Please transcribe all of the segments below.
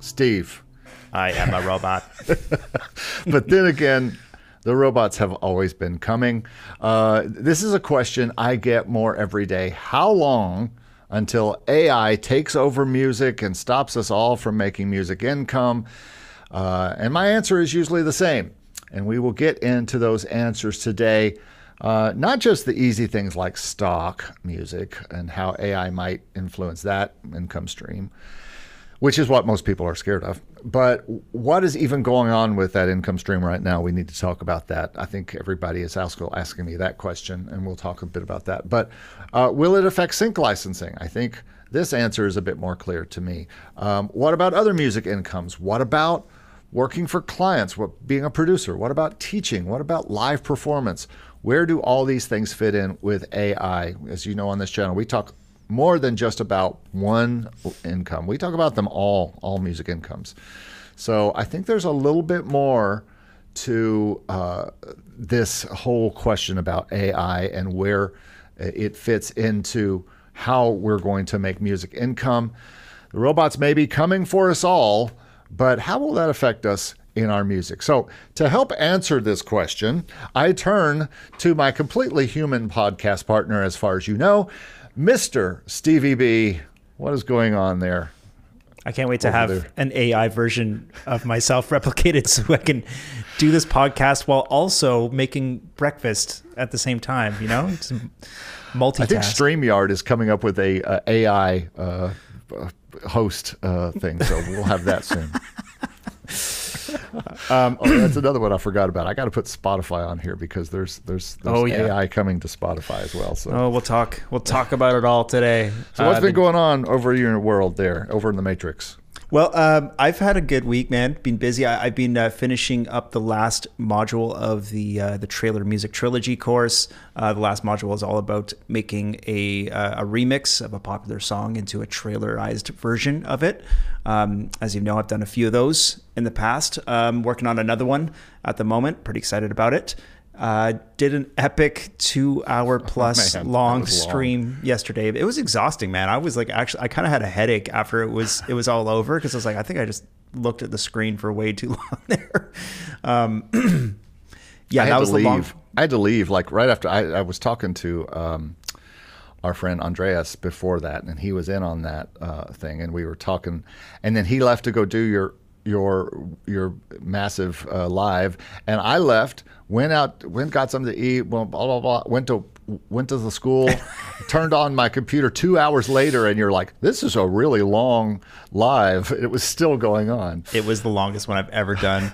Steve. I am a robot. but then again, the robots have always been coming. Uh, this is a question I get more every day. How long until AI takes over music and stops us all from making music income? Uh, and my answer is usually the same. And we will get into those answers today. Uh, not just the easy things like stock music and how AI might influence that income stream, which is what most people are scared of. But what is even going on with that income stream right now? We need to talk about that. I think everybody is asking me that question, and we'll talk a bit about that. But uh, will it affect sync licensing? I think this answer is a bit more clear to me. Um, what about other music incomes? What about working for clients? What being a producer? What about teaching? What about live performance? Where do all these things fit in with AI? As you know on this channel, we talk more than just about one income. We talk about them all, all music incomes. So I think there's a little bit more to uh, this whole question about AI and where it fits into how we're going to make music income. The robots may be coming for us all, but how will that affect us in our music? So, to help answer this question, I turn to my completely human podcast partner, as far as you know, Mr. Stevie B. What is going on there? I can't wait to have there. an AI version of myself replicated so I can do this podcast while also making breakfast at the same time, you know? Just multitask. I think StreamYard is coming up with a, a AI uh, host uh, thing, so we'll have that soon. um, oh, that's another one I forgot about. I got to put Spotify on here because there's there's, there's oh, yeah. AI coming to Spotify as well. So oh, we'll talk we'll talk about it all today. So what's uh, been going on over in your world there, over in the Matrix? Well, um, I've had a good week, man. Been busy. I, have been uh, finishing up the last module of the uh, the trailer music trilogy course. Uh, the last module is all about making a uh, a remix of a popular song into a trailerized version of it. Um, as you know, I've done a few of those in the past. Um, working on another one at the moment. Pretty excited about it. Uh, did an epic two hour oh, plus oh, long stream yesterday. It was exhausting, man. I was like, actually, I kind of had a headache after it was it was all over because I was like, I think I just looked at the screen for way too long there. Um, yeah, that was the long. I had to leave like right after I, I was talking to um, our friend Andreas before that, and he was in on that uh, thing, and we were talking, and then he left to go do your your your massive uh, live, and I left, went out, went got something to eat, blah blah blah, blah went to went to the school, turned on my computer two hours later, and you're like, this is a really long live. It was still going on. It was the longest one I've ever done.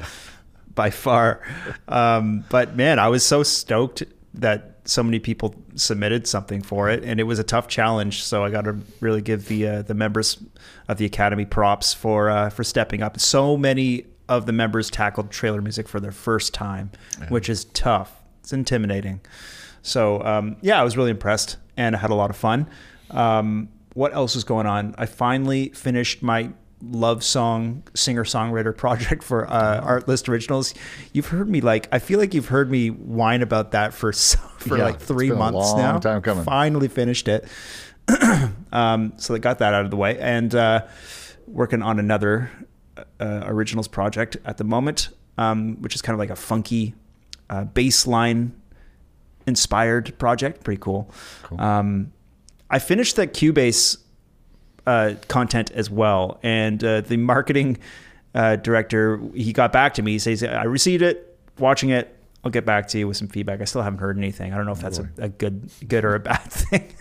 by far. Um, but man, I was so stoked that so many people submitted something for it, and it was a tough challenge. So I got to really give the uh, the members of the academy props for uh, for stepping up. So many of the members tackled trailer music for their first time, yeah. which is tough. It's intimidating. So um, yeah, I was really impressed, and I had a lot of fun. Um, what else was going on? I finally finished my love song singer songwriter project for uh, Artlist Originals. You've heard me like I feel like you've heard me whine about that for for yeah, like three months now. Time coming. Finally finished it. um, so I got that out of the way and uh, working on another uh, originals project at the moment, um, which is kind of like a funky uh, bassline inspired project. Pretty cool. cool. Um, I finished that Cubase uh, content as well. And uh, the marketing uh, director, he got back to me. He says, I received it, watching it. I'll get back to you with some feedback. I still haven't heard anything. I don't know if that's a, a, good, good or a bad thing.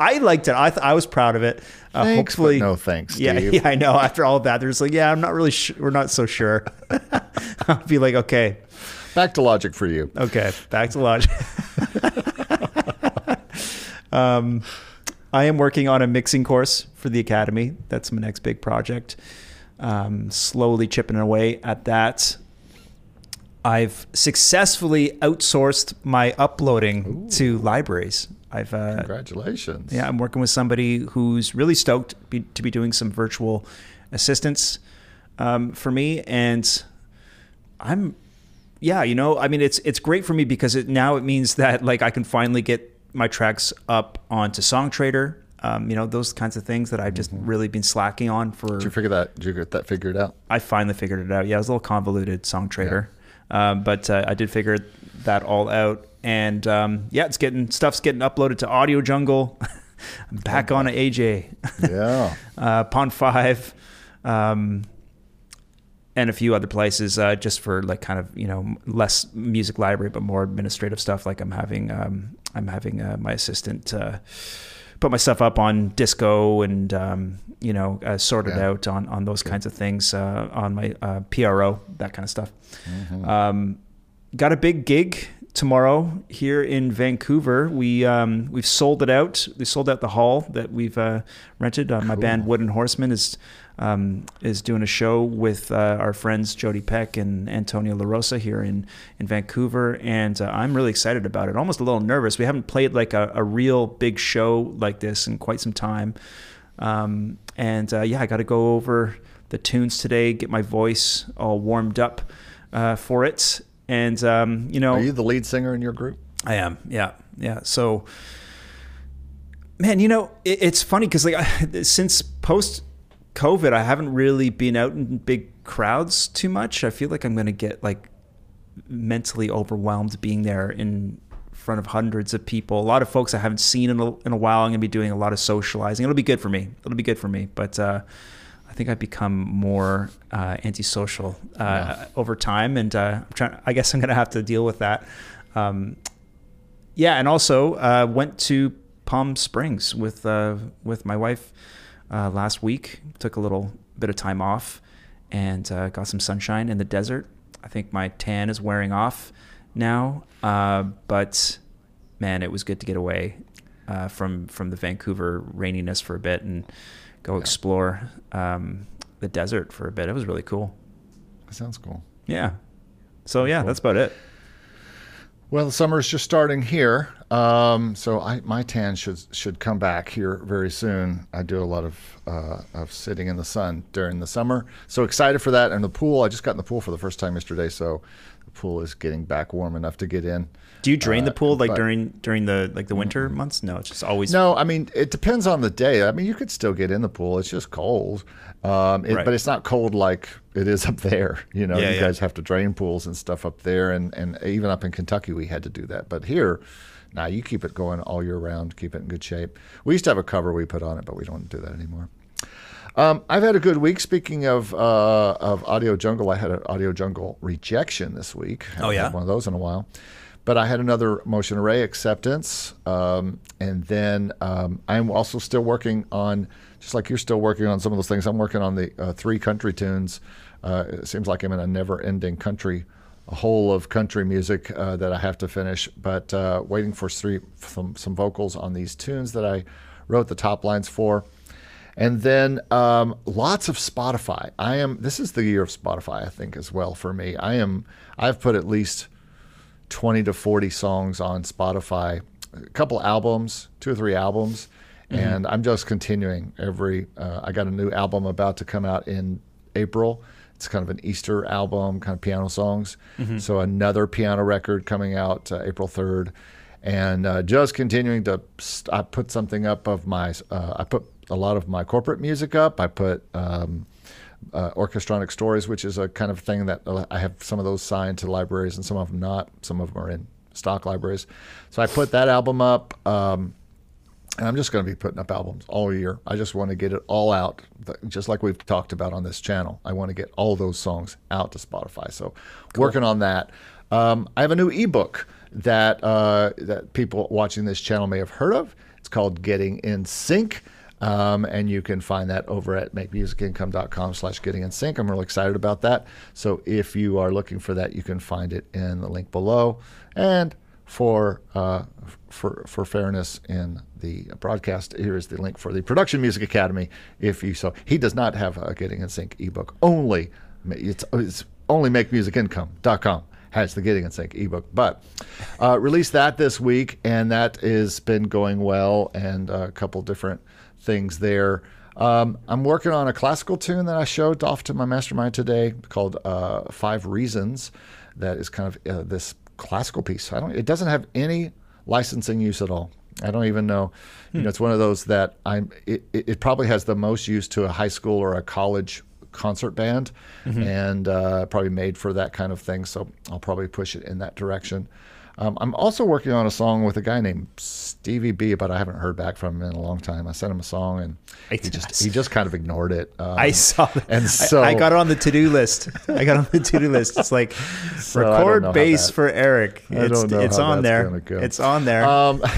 I liked it. I, th- I was proud of it. Uh, thanks, hopefully, no thanks. Steve. Yeah, yeah, I know. After all of that, there's like, yeah, I'm not really. Sh- we're not so sure. I'll be like, okay, back to logic for you. Okay, back to logic. um, I am working on a mixing course for the academy. That's my next big project. um, slowly chipping away at that. I've successfully outsourced my uploading Ooh. to libraries. I've uh, Congratulations. yeah, I'm working with somebody who's really stoked be, to be doing some virtual assistance um, for me, and I'm, yeah, you know, I mean, it's it's great for me because it now it means that like I can finally get my tracks up onto Songtradr. Um, you know, those kinds of things that I've just really been slacking on for. Did you figure that? Did you get that figured out? I finally figured it out. Yeah, it was a little convoluted Songtradr, um, but uh, I did figure that all out. And um, yeah, it's getting stuff's getting uploaded to Audio Jungle. I'm back on AJ, Yeah. uh, Pond Five, um, and a few other places uh, just for like kind of you know less music library but more administrative stuff. Like I'm having um, I'm having uh, my assistant. Uh, Put my stuff up on Disco and um, you know uh, sort it Yeah. out on on those kinds of things uh, on my uh, PRO that kind of stuff. Mm-hmm. Um, got a big gig tomorrow here in Vancouver. We um, we've sold it out. We sold out the hall that we've uh, rented. Uh, my band Wooden Horseman is um, is doing a show with uh, our friends Jody Peck and Antonio LaRosa here in in Vancouver, and uh, I'm really excited about it. Almost a little nervous. We haven't played like a, a real big show like this in quite some time. Um, and uh, yeah, I got to go over the tunes today, get my voice all warmed up uh, for it. And um, you know, Are you the lead singer in your group? I am. Yeah, yeah. So, man, you know, it, it's funny because like I, since post COVID, I haven't really been out in big crowds too much. I feel like I'm gonna get like mentally overwhelmed being there in front of hundreds of people. A lot of folks I haven't seen in a, in a while. I'm gonna be doing a lot of socializing. It'll be good for me. It'll be good for me. But uh, I think I've become more uh, antisocial uh, Yeah. over time, and uh, I'm trying. I guess I'm gonna have to deal with that. Um, yeah, and also uh, went to Palm Springs with uh, with my wife uh, last week. Took a little bit of time off and uh, got some sunshine in the desert. I think my tan is wearing off now, uh, but man, it was good to get away uh, from from the Vancouver raininess for a bit and go explore um, the desert for a bit. It was really cool. That sounds cool. Yeah. So yeah, Cool. that's about it. Well, the summer is just starting here, um, so I, my tan should should come back here very soon. I do a lot of uh, of sitting in the sun during the summer, so excited for that. And the pool, I just got in the pool for the first time yesterday, so the pool is getting back warm enough to get in. Do you drain the Uh, pool like but- during during the like the winter months? No, it's just always No, I mean it depends on the day. I mean you could still get in the pool. It's just cold, um, it, Right. but it's not cold like it is up there. You know, Yeah, you yeah. guys have to drain pools and stuff up there, and and even up in Kentucky we had to do that. But here, now you keep it going all year round, keep it in good shape. We used to have a cover we put on it, but we don't do that anymore. Um, I've had a good week. Speaking of uh, of Audio Jungle, I had an Audio Jungle rejection this week. Oh, yeah? had one of those in a while. But I had another Motion Array acceptance, um, and then um, I'm also still working on, just like you're still working on some of those things. I'm working on the uh, three country tunes. Uh, it seems like I'm in a never-ending country, a whole of country music uh, that I have to finish. But uh, waiting for three some some vocals on these tunes that I wrote the top lines for. And then um, lots of Spotify. I am. This is the year of Spotify, I think, as well for me. I am. I've put at least twenty to forty songs on Spotify, a couple albums, two or three albums, and I'm just continuing every. Uh, I got a new album about to come out in April. It's kind of an Easter album, kind of piano songs. So another piano record coming out uh, April third, and uh, just continuing to. St- I put something up of my. Uh, I put a lot of my corporate music up. I put. Um, uh, Orchestronic Stories, which is a kind of thing that uh, I have some of those signed to libraries and some of them not. Some of them are in stock libraries. So I put that album up. Um, and I'm just going to be putting up albums all year. I just want to get it all out, just like we've talked about on this channel. I want to get all those songs out to Spotify. So, working on that. Um, I have a new ebook that uh, that people watching this channel may have heard of. It's called Getting in Sync. Um, and you can find that over at makemusicincome.com slash getting in sync. I'm really excited about that. So if you are looking for that, you can find it in the link below. And for uh, for for fairness in the broadcast, here is the link for the Production Music Academy. If you so, he does not have a Getting in Sync ebook. Only it's, it's only makemusicincome.com has the Getting in Sync ebook, but uh, released that this week, and that has been going well, and a couple different things there. Um, I'm working on a classical tune that I showed off to my mastermind today called uh, Five Reasons. That is kind of uh, this classical piece. I don't. It doesn't have any licensing use at all. I don't even know. You know, it's one of those that I'm. It, it probably has the most use to a high school or a college concert band, and uh, probably made for that kind of thing. So I'll probably push it in that direction. Um, I'm also working on a song with a guy named Stevie B, but I haven't heard back from him in a long time. I sent him a song and he just he just kind of ignored it. Um, I saw that. and I- so I, got it on the to-do list. I got it on the to-do list. It's like So I record bass that- for Eric. I It's, it's on there. go. It's on there. Um,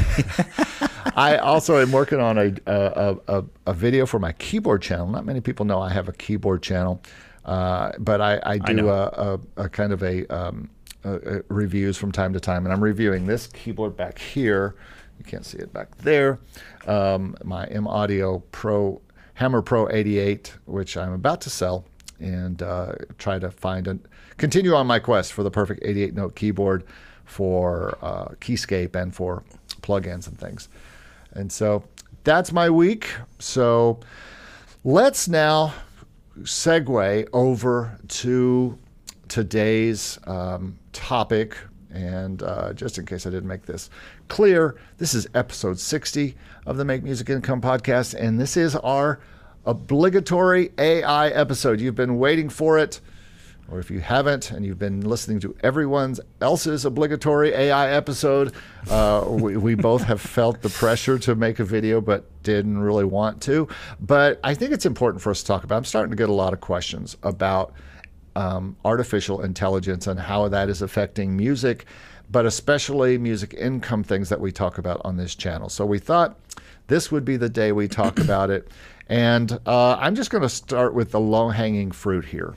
I also am working on a, a, a, a video for my keyboard channel. Not many people know I have a keyboard channel, uh, but I, I do know. a, a, a kind of a, um, uh uh reviews from time to time, and I'm reviewing this keyboard back here. You can't see it back there. Um, my M Audio Pro Hammer Pro 88, which I'm about to sell, and uh, try to find and continue on my quest for the perfect 88 note keyboard for uh, Keyscape and for plugins and things. And so that's my week. So let's now segue over to today's um, topic. And uh, just in case I didn't make this clear, this is episode 60 of the Make Music Income podcast. And this is our obligatory AI episode. You've been waiting for it or if you haven't and you've been listening to everyone else's obligatory AI episode, uh, we, we both have felt the pressure to make a video but didn't really want to. But I think it's important for us to talk about. I'm starting to get a lot of questions about um, artificial intelligence and how that is affecting music, but especially music income things that we talk about on this channel. So we thought this would be the day we talk about it. And uh, I'm just going to start with the low hanging fruit here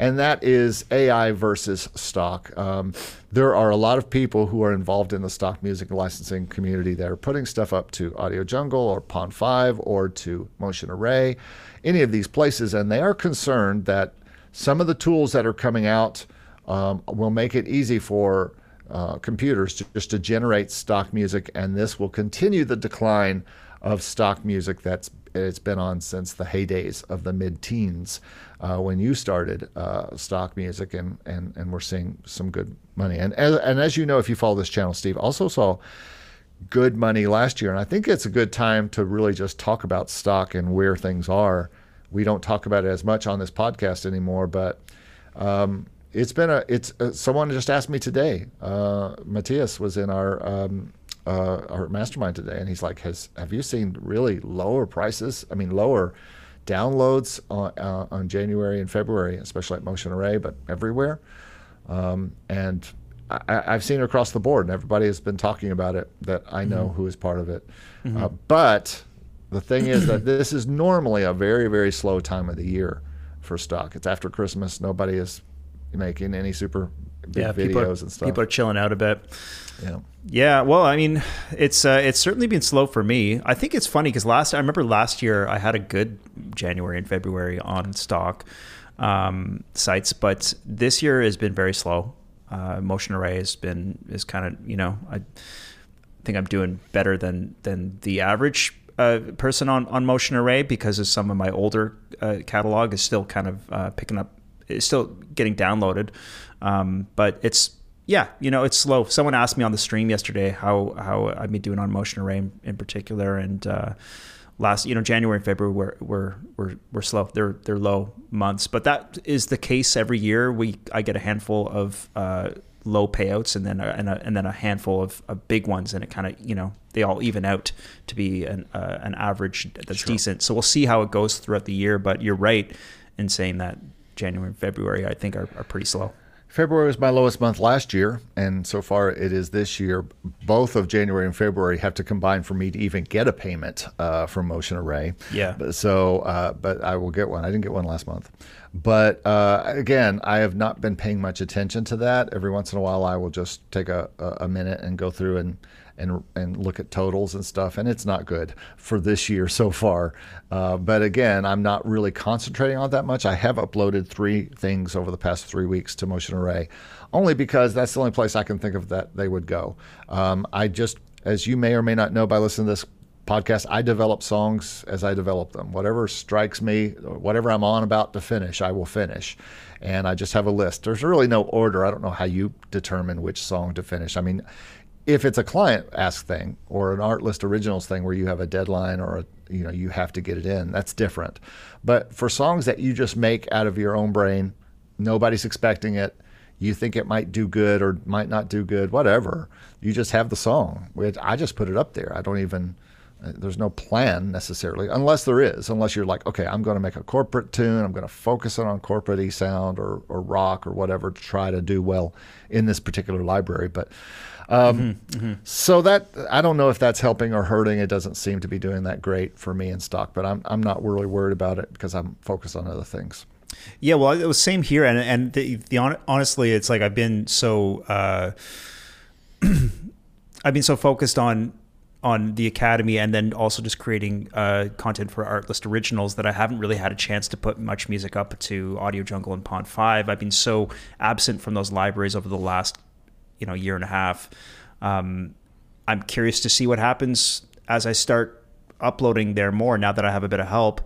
and that is AI versus stock. Um, there are a lot of people who are involved in the stock music licensing community that are putting stuff up to Audio Jungle or Pond 5 or to Motion Array, any of these places, and they are concerned that some of the tools that are coming out um, will make it easy for uh, computers to, just to generate stock music, and this will continue the decline of stock music that's it's been on since the heydays of the mid-teens uh, when you started uh, stock music, and, and and we're seeing some good money. And as, and as you know, if you follow this channel, Steve also saw good money last year, and I think it's a good time to really just talk about stock and where things are. We don't talk about it as much on this podcast anymore, but um, it's been a it's uh, someone just asked me today. Uh, Matthias was in our um, uh, our mastermind today, and he's like, "Has have you seen really lower prices? I mean, lower downloads on, uh, on January and February, especially at Motion Array, but everywhere." Um, and I, I've seen it across the board, and everybody has been talking about it that I know who is part of it. Uh, but the thing is that this is normally a very, very slow time of the year for stock. It's after Christmas. Nobody is making any super big yeah, videos are, and stuff. people are chilling out a bit. yeah. Yeah, well, I mean, it's uh, it's certainly been slow for me. I think it's funny because last I remember last year I had a good January and February on stock um, sites, but this year has been very slow. Uh, Motion Array has been is kind of you know I think I'm doing better than than the average uh, person on on Motion Array because of some of my older uh, catalog is still kind of uh, picking up, is still getting downloaded, um, but it's yeah, you know, it's slow. Someone asked me on the stream yesterday how how I've been doing on Motion Array in, in particular, and uh, last you know January and February were were were, were slow. They're they're low months, but that is the case every year. We I get a handful of uh, low payouts and then a, and, a, and then a handful of, of big ones, and it kind of you know they all even out to be an uh, an average that's decent. So we'll see how it goes throughout the year. But you're right in saying that January and February I think are, are pretty slow. February was my lowest month last year, and so far it is this year. Both of January and February have to combine for me to even get a payment uh, from Motion Array. Yeah. But so, uh, but I will get one. I didn't get one last month, but uh, again, I have not been paying much attention to that. Every once in a while, I will just take a, a minute and go through and and and look at totals and stuff, and it's not good for this year so far. Uh, but again, I'm not really concentrating on that much. I have uploaded three things over the past three weeks to Motion Array, only because that's the only place I can think of that they would go. Um, I just, as you may or may not know by listening to this podcast, I develop songs as I develop them. Whatever strikes me, whatever I'm on about to finish, I will finish. And I just have a list. There's really no order. I don't know how you determine which song to finish. I mean, if it's a client ask thing or an Artlist originals thing where you have a deadline or a, you know you have to get it in, that's different. But for songs that you just make out of your own brain, nobody's expecting it. You think it might do good or might not do good, whatever. You just have the song. I just put it up there. I don't even uh, there's no plan necessarily, unless there is. Unless you're like, okay, I'm going to make a corporate tune. I'm going to focus it on corporate sound or, or rock or whatever to try to do well in this particular library. But um, mm-hmm, mm-hmm. so that I don't know if that's helping or hurting. It doesn't seem to be doing that great for me in stock, but I'm I'm not really worried about it because I'm focused on other things. Yeah, well, it was same here, and and the, the honestly, it's like I've been so. Uh, I've been so focused on on the academy and then also just creating uh, content for Artlist Originals that I haven't really had a chance to put much music up to Audio Jungle and Pond5. I've been so absent from those libraries over the last you know year and a half. Um, I'm curious to see what happens as I start uploading there more now that I have a bit of help.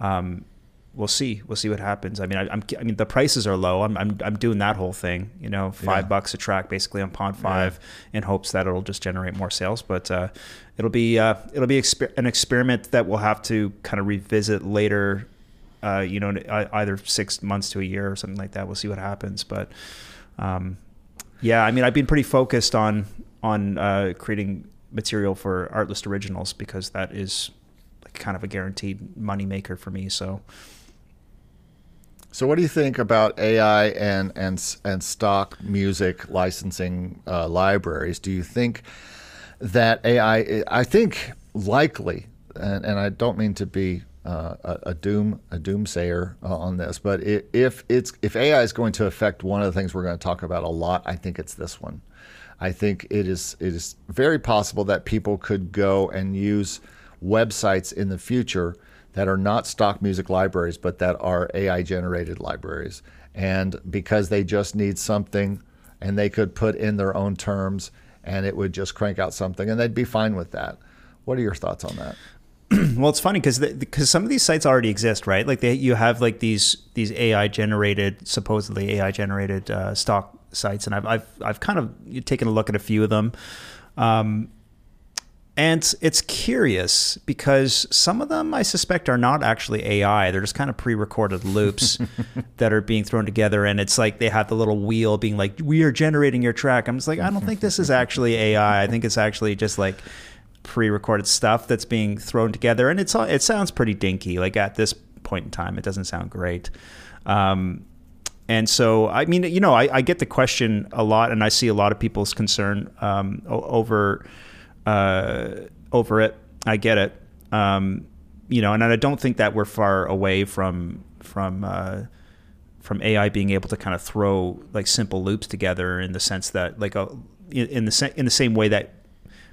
Um, we'll see. We'll see what happens. I mean, I, am I mean, the prices are low. I'm, I'm, I'm doing that whole thing. You know, five yeah. bucks a track basically on Pond Five, yeah. in hopes that it'll just generate more sales. But uh, it'll be uh, it'll be exper- an experiment that we'll have to kind of revisit later. Uh, you know, either six months to a year or something like that. We'll see what happens. But um, yeah, I mean, I've been pretty focused on on uh, creating material for Artlist Originals because that is like kind of a guaranteed money maker for me. So. So, what do you think about AI and and and stock music licensing uh, libraries? Do you think that AI? I think likely, and, and I don't mean to be uh, a, a, doom a doomsayer uh, on this, but it, if it's if AI is going to affect one of the things we're going to talk about a lot, I think it's this one. I think it is it is very possible that people could go and use websites in the future that are not stock music libraries, but that are AI generated libraries. And because they just need something and they could put in their own terms and it would just crank out something and they'd be fine with that. What are your thoughts on that? well, it's funny because because some of these sites already exist, right? Like they, you have like these these AI generated, supposedly AI generated uh, stock sites, and I've I've I've kind of taken a look at a few of them. Um, and it's curious because some of them I suspect are not actually AI. They're just kind of pre recorded loops that are being thrown together. And it's like they have the little wheel being like, we are generating your track. I'm just like, I don't think this is actually AI. I think it's actually just like pre recorded stuff that's being thrown together. And it's it sounds pretty dinky. Like at this point in time, it doesn't sound great. Um, and so, I mean, you know, I, I, get the question a lot, and I see a lot of people's concern um, over uh, over it. I get it. Um, you know, and I don't think that we're far away from from uh, from AI being able to kind of throw like simple loops together in the sense that like a, uh, in the in the same way that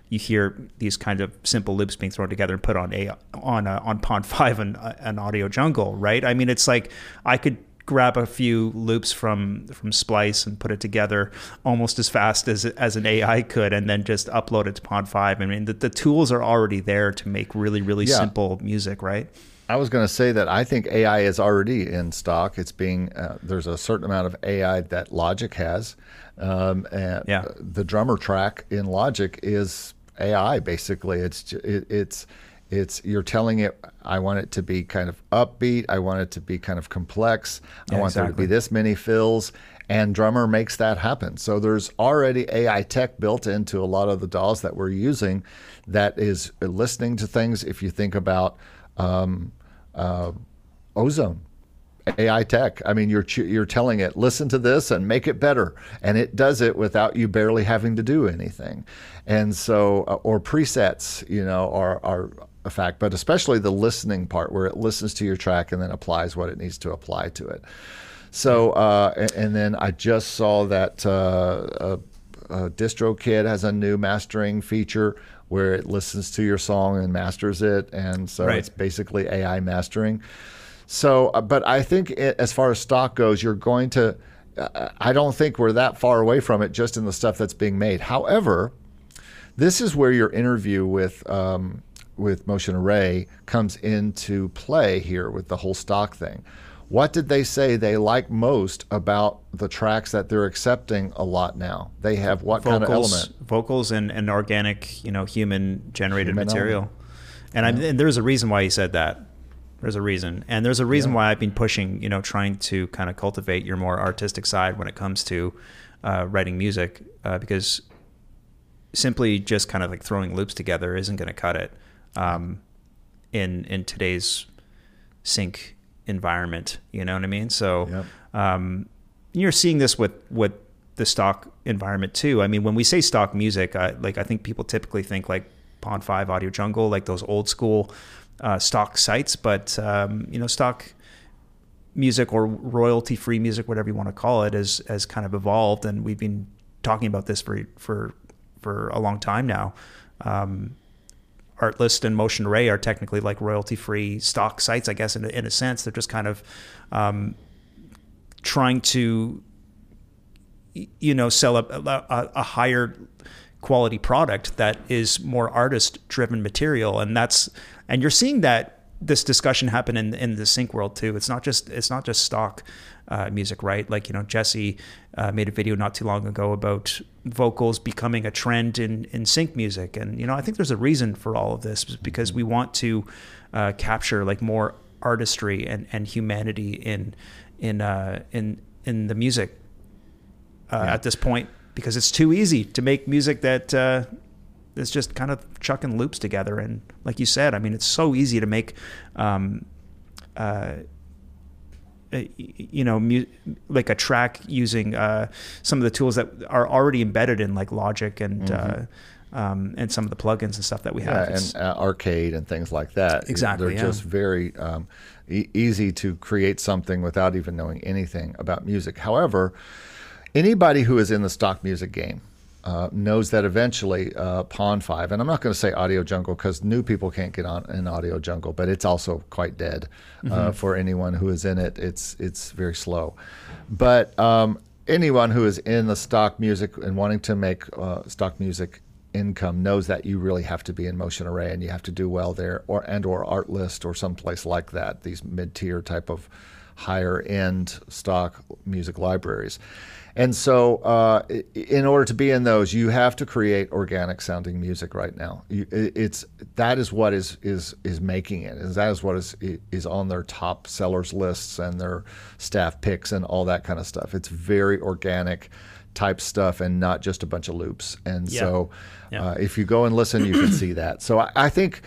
you hear these kind of simple loops being thrown together and put on a on a, on Pond Five and uh, an Audio Jungle, right? I mean, it's like I could grab a few loops from from Splice and put it together almost as fast as as an AI could, and then just upload it to Pond Five. I mean, the, the tools are already there to make really really yeah. simple music, right? I was going to say that I think AI is already in stock. It's being uh, there's a certain amount of AI that Logic has, um, and yeah. the drummer track in Logic is AI basically. It's it, it's it's you're telling it, I want it to be kind of upbeat. I want it to be kind of complex. Yeah, I want exactly. there to be this many fills. And Drummer makes that happen. So there's already AI tech built into a lot of the DAWs that we're using that is listening to things. If you think about um, uh, Ozone, AI tech. I mean, you're you're telling it, listen to this and make it better, and it does it without you barely having to do anything. And so, uh, or presets, you know, are are a fact, but especially the listening part where it listens to your track and then applies what it needs to apply to it. So, uh, and, and, then I just saw that uh, DistroKid has a new mastering feature where it listens to your song and masters it, and so right. it's basically AI mastering. So, uh, but I think it, as far as stock goes, you're going to. Uh, I don't think we're that far away from it just in the stuff that's being made. However, this is where your interview with um, with Motion Array comes into play here with the whole stock thing. What did they say they like most about the tracks that they're accepting a lot now? They have what vocals, kind of element? Vocals and, and organic, you know, human generated human material. Element. And, yeah. and, there's a reason why he said that. There's a reason, and there's a reason yeah. why I've been pushing, you know, trying to kind of cultivate your more artistic side when it comes to uh, writing music, uh, because simply just kind of like throwing loops together isn't going to cut it um, in in today's sync environment. You know what I mean? So yep. um, you're seeing this with with the stock environment too. I mean, when we say stock music, I, like I think people typically think like Pond5 Audio Jungle, like those old school uh, stock sites, but um, you know, stock music or royalty free music, whatever you want to call it, has has kind of evolved, and we've been talking about this for for for a long time now. Um, Artlist and Motion Array are technically like royalty free stock sites, I guess, in a, in a sense. They're just kind of um, trying to, you know, sell a, a, a higher quality product that is more artist driven material. And that's, and you're seeing that this discussion happen in, in the sync world too. It's not just, it's not just stock uh, music, right? Like, you know, Jesse uh, made a video not too long ago about vocals becoming a trend in, in sync music. And, you know, I think there's a reason for all of this because we want to uh, capture like more artistry and, and humanity in, in, uh, in, in the music uh, yeah. at this point because it's too easy to make music that uh, is just kind of chucking loops together. And like you said, I mean, it's so easy to make, um, uh, you know, mu- like a track using uh, some of the tools that are already embedded in like Logic and mm-hmm. uh, um, and some of the plugins and stuff that we have. Yeah, and uh, arcade and things like that. Exactly, they're yeah. just very um, e- easy to create something without even knowing anything about music. However, anybody who is in the stock music game uh, knows that eventually uh, Pond5, and I'm not going to say Audio Jungle because new people can't get on in Audio Jungle, but it's also quite dead uh, mm-hmm. for anyone who is in it. It's it's very slow, but um, anyone who is in the stock music and wanting to make uh, stock music income knows that you really have to be in Motion Array and you have to do well there, or and or Artlist or someplace like that. These mid tier type of higher end stock music libraries. And so, uh, in order to be in those, you have to create organic sounding music right now. You, it's that is what is is is making it. Is that is what is is on their top sellers lists and their staff picks and all that kind of stuff. It's very organic type stuff and not just a bunch of loops. And yeah. so, yeah. Uh, if you go and listen, you can see that. So I, I think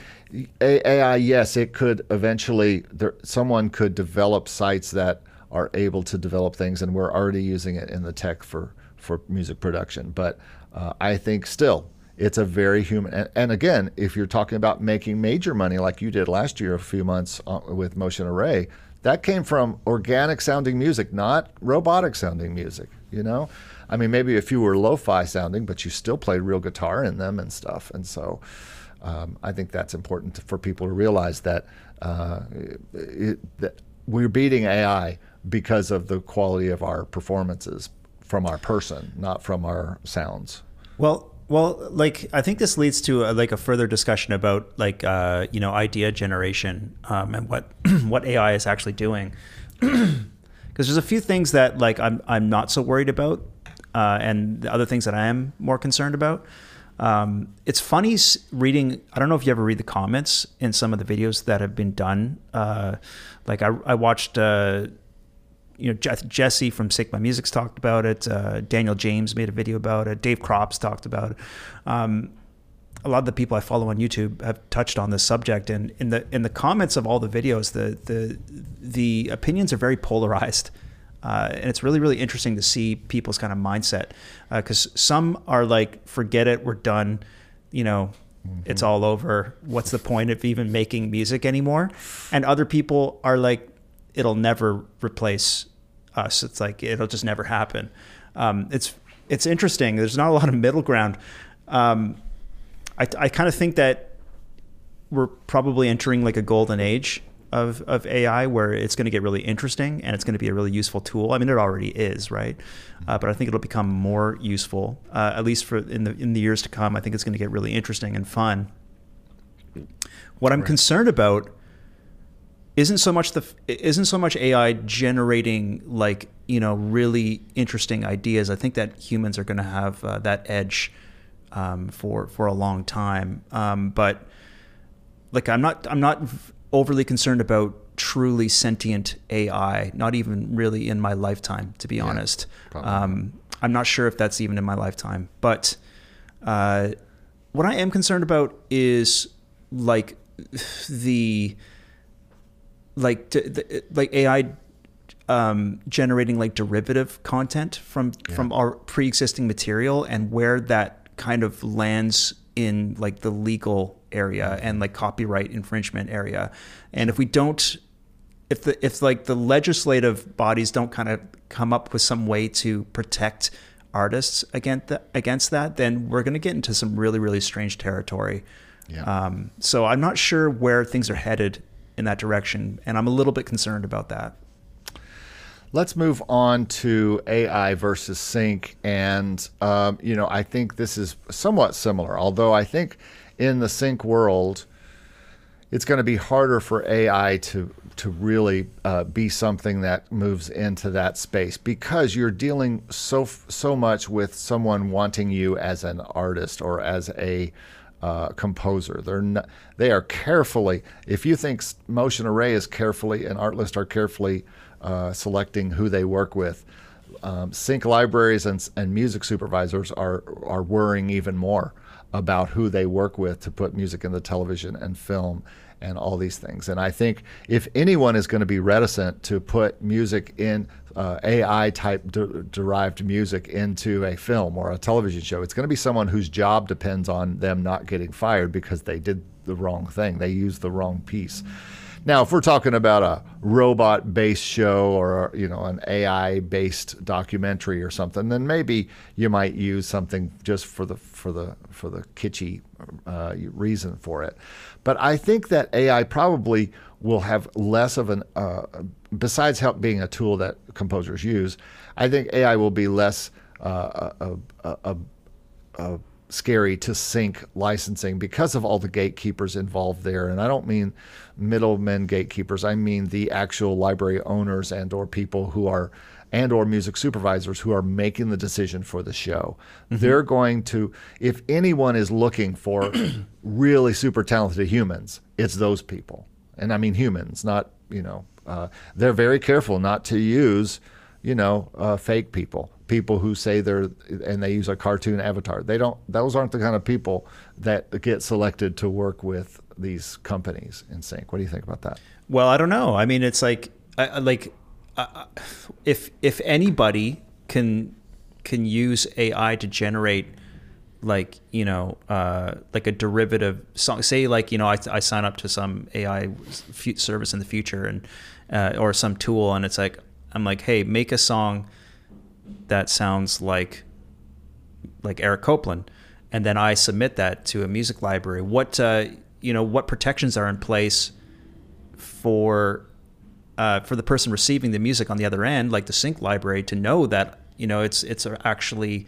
AI, yes, it could eventually. There, someone could develop sites that are able to develop things, and we're already using it in the tech for for music production. But uh, I think still it's a very human. And, and, again, if you're talking about making major money like you did last year, a few months uh, with Motion Array, that came from organic sounding music, not robotic sounding music. You know, I mean, maybe a few were lo-fi sounding, but you still played real guitar in them and stuff. And so, um, I think that's important to, for people to realize that, uh, it, that we're beating AI because of the quality of our performances from our person, not from our sounds. Well, well, like I think this leads to a, like a further discussion about like uh, you know idea generation um, and what what AI is actually doing. Because there's a few things that like I'm I'm not so worried about, uh, and the other things that I am more concerned about. Um, it's funny reading. I don't know if you ever read the comments in some of the videos that have been done. Uh, like I, I watched uh, you know, Jesse from Sigma Music's talked about it. Uh, Daniel James made a video about it. Dave Crops talked about it. Um, a lot of the people I follow on YouTube have touched on this subject, and in the in the comments of all the videos, the the the opinions are very polarized. Uh, and it's really, really interesting to see people's kind of mindset because uh, some are like, forget it, we're done. You know, mm-hmm. it's all over. What's the point of even making music anymore? And other people are like, it'll never replace us. It's like, it'll just never happen. Um, it's, it's interesting. There's not a lot of middle ground. Um, I, I kind of think that we're probably entering like a golden age of, of AI where it's going to get really interesting and it's going to be a really useful tool. I mean, it already is, right? Uh, but I think it'll become more useful, uh, at least for in the in the years to come. I think it's going to get really interesting and fun. What I'm right. concerned about isn't so much the isn't so much AI generating like you know really interesting ideas. I think that humans are going to have uh, that edge um, for for a long time. Um, but like I'm not I'm not overly concerned about truly sentient AI, not even really in my lifetime, to be yeah, honest. Um, I'm not sure if that's even in my lifetime. But uh, what I am concerned about is like the like the, like AI um, generating like derivative content from yeah. from our pre-existing material and where that kind of lands in like the legal area and like copyright infringement area. And if we don't if the if like the legislative bodies don't kind of come up with some way to protect artists against that, against that, then we're going to get into some really really strange territory. Yeah. Um, so I'm not sure where things are headed in that direction, and I'm a little bit concerned about that. Let's move on to AI versus sync. And, um, you know, I think this is somewhat similar, although I think in the sync world, it's going to be harder for AI to to really uh, be something that moves into that space because you're dealing so so much with someone wanting you as an artist or as a uh, composer. They're not, they are carefully. If you think Motion Array is carefully and Artlist are carefully uh, selecting who they work with. Um, sync libraries and, and music supervisors are are worrying even more about who they work with to put music in the television and film and all these things. And I think if anyone is going to be reticent to put music in uh, AI type de- derived music into a film or a television show, it's going to be someone whose job depends on them not getting fired because they did the wrong thing. They used the wrong piece. Now, if we're talking about a robot-based show or you know an AI-based documentary or something, then maybe you might use something just for the for the for the kitschy uh, reason for it. But I think that AI probably will have less of an uh, besides help being a tool that composers use. I think AI will be less uh, a, a, a, scary to sync licensing because of all the gatekeepers involved there and i don't mean middlemen gatekeepers i mean the actual library owners and or people who are and or music supervisors who are making the decision for the show mm-hmm. they're going to if anyone is looking for really super talented humans it's those people and i mean humans not you know uh, they're very careful not to use you know uh, fake people people who say they're and they use a cartoon avatar. They don't; those aren't the kind of people that get selected to work with these companies in sync. What do you think about that? Well, I don't know. I mean, it's like like if if anybody can can use AI to generate like you know uh, like a derivative song say like you know I, I sign up to some ai service in the future and uh, or some tool and it's like i'm like hey make a song that sounds like like Eric Copeland, and then I submit that to a music library. What uh, you know, what protections are in place for uh, for the person receiving the music on the other end, like the sync library, to know that you know it's it's actually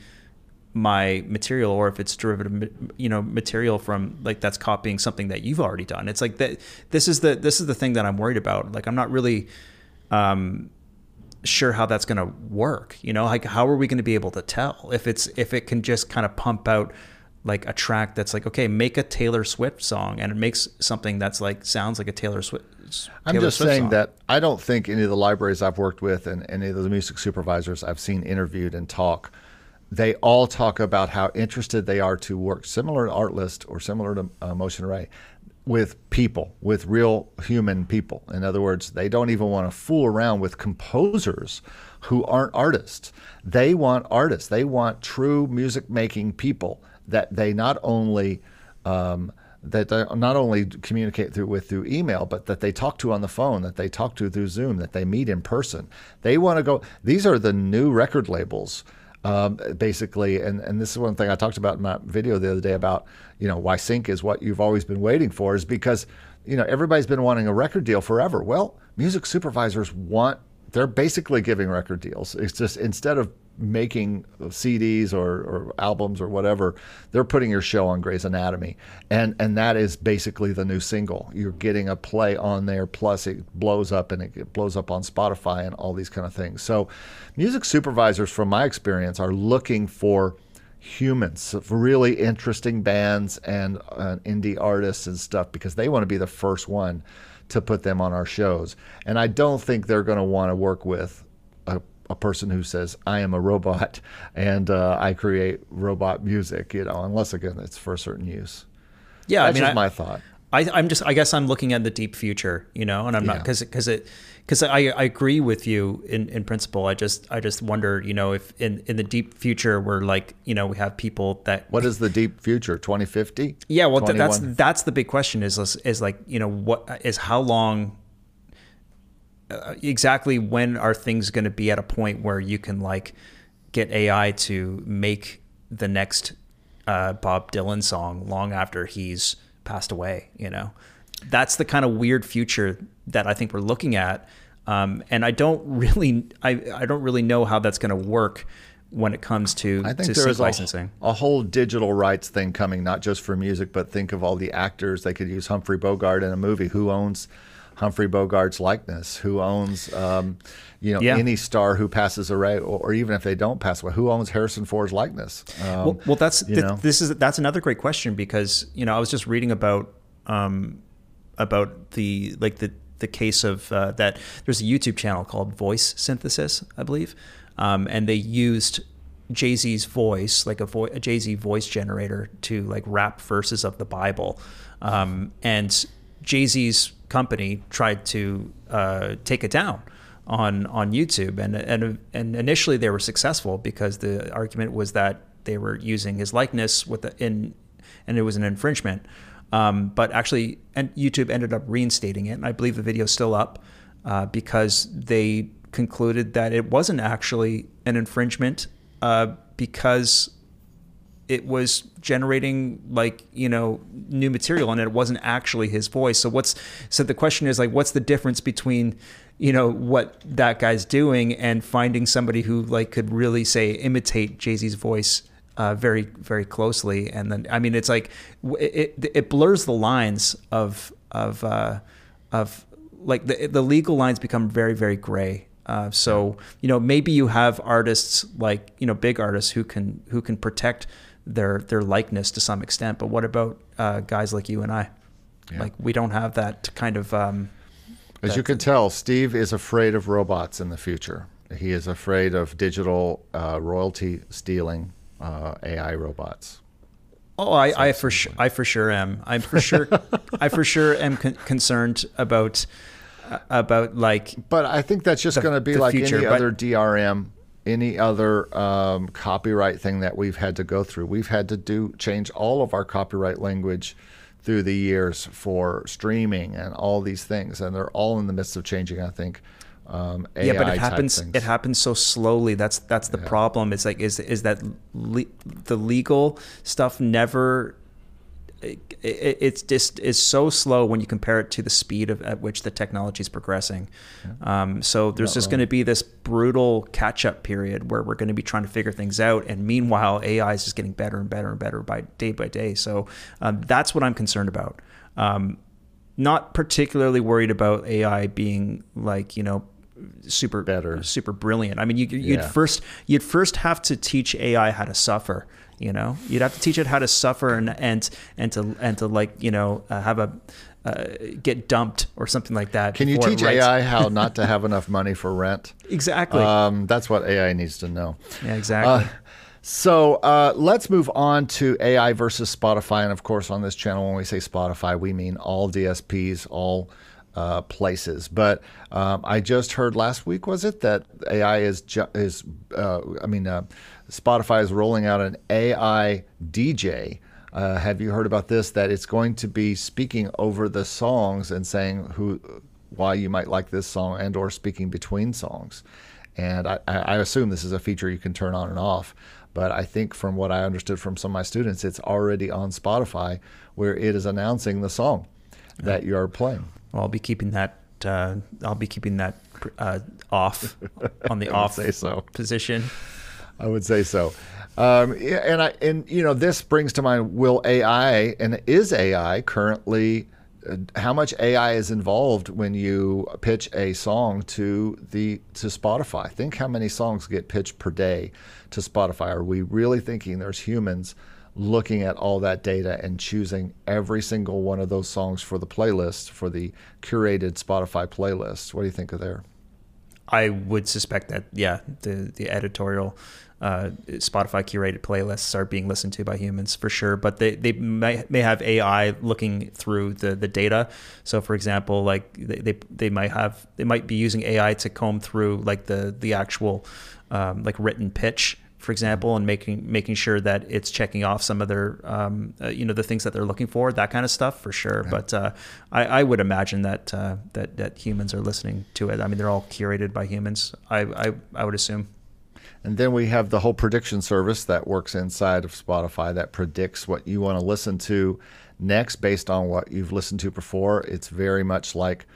my material or if it's derivative you know material from like that's copying something that you've already done it's like that this is the this is the thing that i'm worried about like i'm not really um sure how that's going to work. You know, like how are we going to be able to tell if it's if it can just kind of pump out like a track that's like okay, make a Taylor Swift song, and it makes something that's like sounds like a Taylor Swift. I'm just Swift saying song. that I don't think any of the libraries I've worked with and any of the music supervisors I've seen interviewed and talk they all talk about how interested they are to work similar to Artlist or similar to uh, Motion Array with people, with real human people. In other words, they don't even want to fool around with composers who aren't artists. They want artists. They want true music making people that they not only um, that they not only communicate through with through email, but that they talk to on the phone, that they talk to through Zoom, that they meet in person. They want to go. These are the new record labels. Um, basically, and, and this is one thing I talked about in my video the other day about, you know, why sync is what you've always been waiting for is because, you know, everybody's been wanting a record deal forever. Well, music supervisors want, they're basically giving record deals. It's just instead of making CDs or, or, albums or whatever, they're putting your show on Grey's Anatomy, and and that is basically the new single. You're getting a play on there, plus it blows up and it blows up on Spotify and all these kind of things. So, music supervisors, from my experience, are looking for humans, really interesting bands and uh, indie artists and stuff because they want to be the first one to put them on our shows. And I don't think they're going to want to work with a person who says I am a robot and uh, I create robot music, you know, unless again it's for a certain use. Yeah, That's I mean, just I, my thought. I, I'm just, I guess I'm looking at the deep future, you know, and I'm not Yeah. because because it because I, I agree with you in, in principle. I just I just wonder, you know, if in, in the deep future we're like, you know, we have people that What is the deep future? 2050? yeah, well, th- that's that's the big question is is- is like you know what is how long uh, exactly when are things going to be at a point where you can like get AI to make the next uh, Bob Dylan song long after he's passed away? You know, that's the kind of weird future that I think we're looking at, um, and I don't really I I don't really know how that's going to work when it comes to I think to there is a, a whole digital rights thing coming, not just for music, but think of all the actors. They could use Humphrey Bogart in a movie. Who owns Humphrey Bogart's likeness? Who owns, um, you know, Yeah. any star who passes away, or, or even if they don't pass away, who owns Harrison Ford's likeness? Um, well, well, that's th- this is that's another great question because you know I was just reading about um, about the like the the case of uh, that there's a YouTube channel called Voice Synthesis, I believe, um, and they used Jay Z's voice, like a, vo- a Jay Z voice generator, to like rap verses of the Bible, um, and Jay Z's company tried to uh, take it down on on YouTube, and and and initially they were successful because the argument was that they were using his likeness with the, in, and it was an infringement. Um, but actually, and YouTube ended up reinstating it, and I believe the video's still up uh, because they concluded that it wasn't actually an infringement uh, because it was generating like you know new material and it wasn't actually his voice. So what's so the question is like what's the difference between you know what that guy's doing and finding somebody who like could really say imitate jay-z's voice uh, very very closely? And then i mean it's like it, it, it blurs the lines of of uh, of like the the legal lines become very very gray. Uh, so you know maybe you have artists like you know big artists who can who can protect their their likeness to some extent. But what about uh, guys like you and I? Yeah. Like we don't have that kind of. Um, As you can tell, Steve is afraid of robots in the future. He is afraid of digital uh, royalty stealing uh, AI robots. oh, I, I for sure I for sure am. I'm for sure I for sure am con- concerned about uh, about like But I think that's just going to be like future, any other DRM, any other um, copyright thing that we've had to go through. We've had to do change all of our copyright language through the years for streaming and all these things, and they're all in the midst of changing. I think. Um, AI yeah, but it happens. things. It happens so slowly. That's that's the problem. It's like is is that le- the legal stuff never. It, it, it's just is so slow when you compare it to the speed of at which the technology is progressing. Um, so there's Not just going to be this brutal catch up period where we're going to be trying to figure things out, and meanwhile AI is just getting better and better and better by day by day. So um, that's what I'm concerned about. Um, not particularly worried about AI being like you know super Better. super brilliant. I mean, you, you'd Yeah. first you'd first have to teach AI how to suffer. You know, you'd have to teach it how to suffer and and and to and to like you know uh, have a uh, get dumped or something like that. Can you teach AI how not to have enough money for rent? exactly? Um, that's what AI needs to know. yeah, exactly. Uh, So uh, let's move on to AI versus Spotify. And of course, on this channel, when we say Spotify, we mean all DSPs, all uh, places. But um, I just heard last week, was it that AI is ju- is uh, I mean, uh, Spotify is rolling out an AI DJ. Uh, have you heard about this? That it's going to be speaking over the songs and saying who, why you might like this song, and or speaking between songs. And I, I assume this is a feature you can turn on and off. But I think from what I understood from some of my students, it's already on Spotify where it is announcing the song that you are playing. Well, I'll be keeping that. Uh, I'll be keeping that uh, off on the off say so. position. I would say so. Um, and I and you know this brings to mind: Will AI and is AI currently? Uh, how much AI is involved when you pitch a song to the to Spotify? Think how many songs get pitched per day to Spotify. Are we really thinking there's humans looking at all that data and choosing every single one of those songs for the playlist for the curated Spotify playlist? What do you think of there? I would suspect that yeah, the the editorial uh, Spotify curated playlists are being listened to by humans for sure, but they, they may, may have AI looking through the, the data. So for example, like they, they, they might have, they might be using AI to comb through like the, the actual um, like written pitch for example, and making making sure that it's checking off some of their um, uh, you know the things that they're looking for, that kind of stuff for sure. Right. But uh, I, I, would imagine that uh, that that humans are listening to it. I mean, they're all curated by humans. I I, I would assume. And then we have the whole prediction service that works inside of Spotify that predicts what you want to listen to next based on what you've listened to before. It's very much like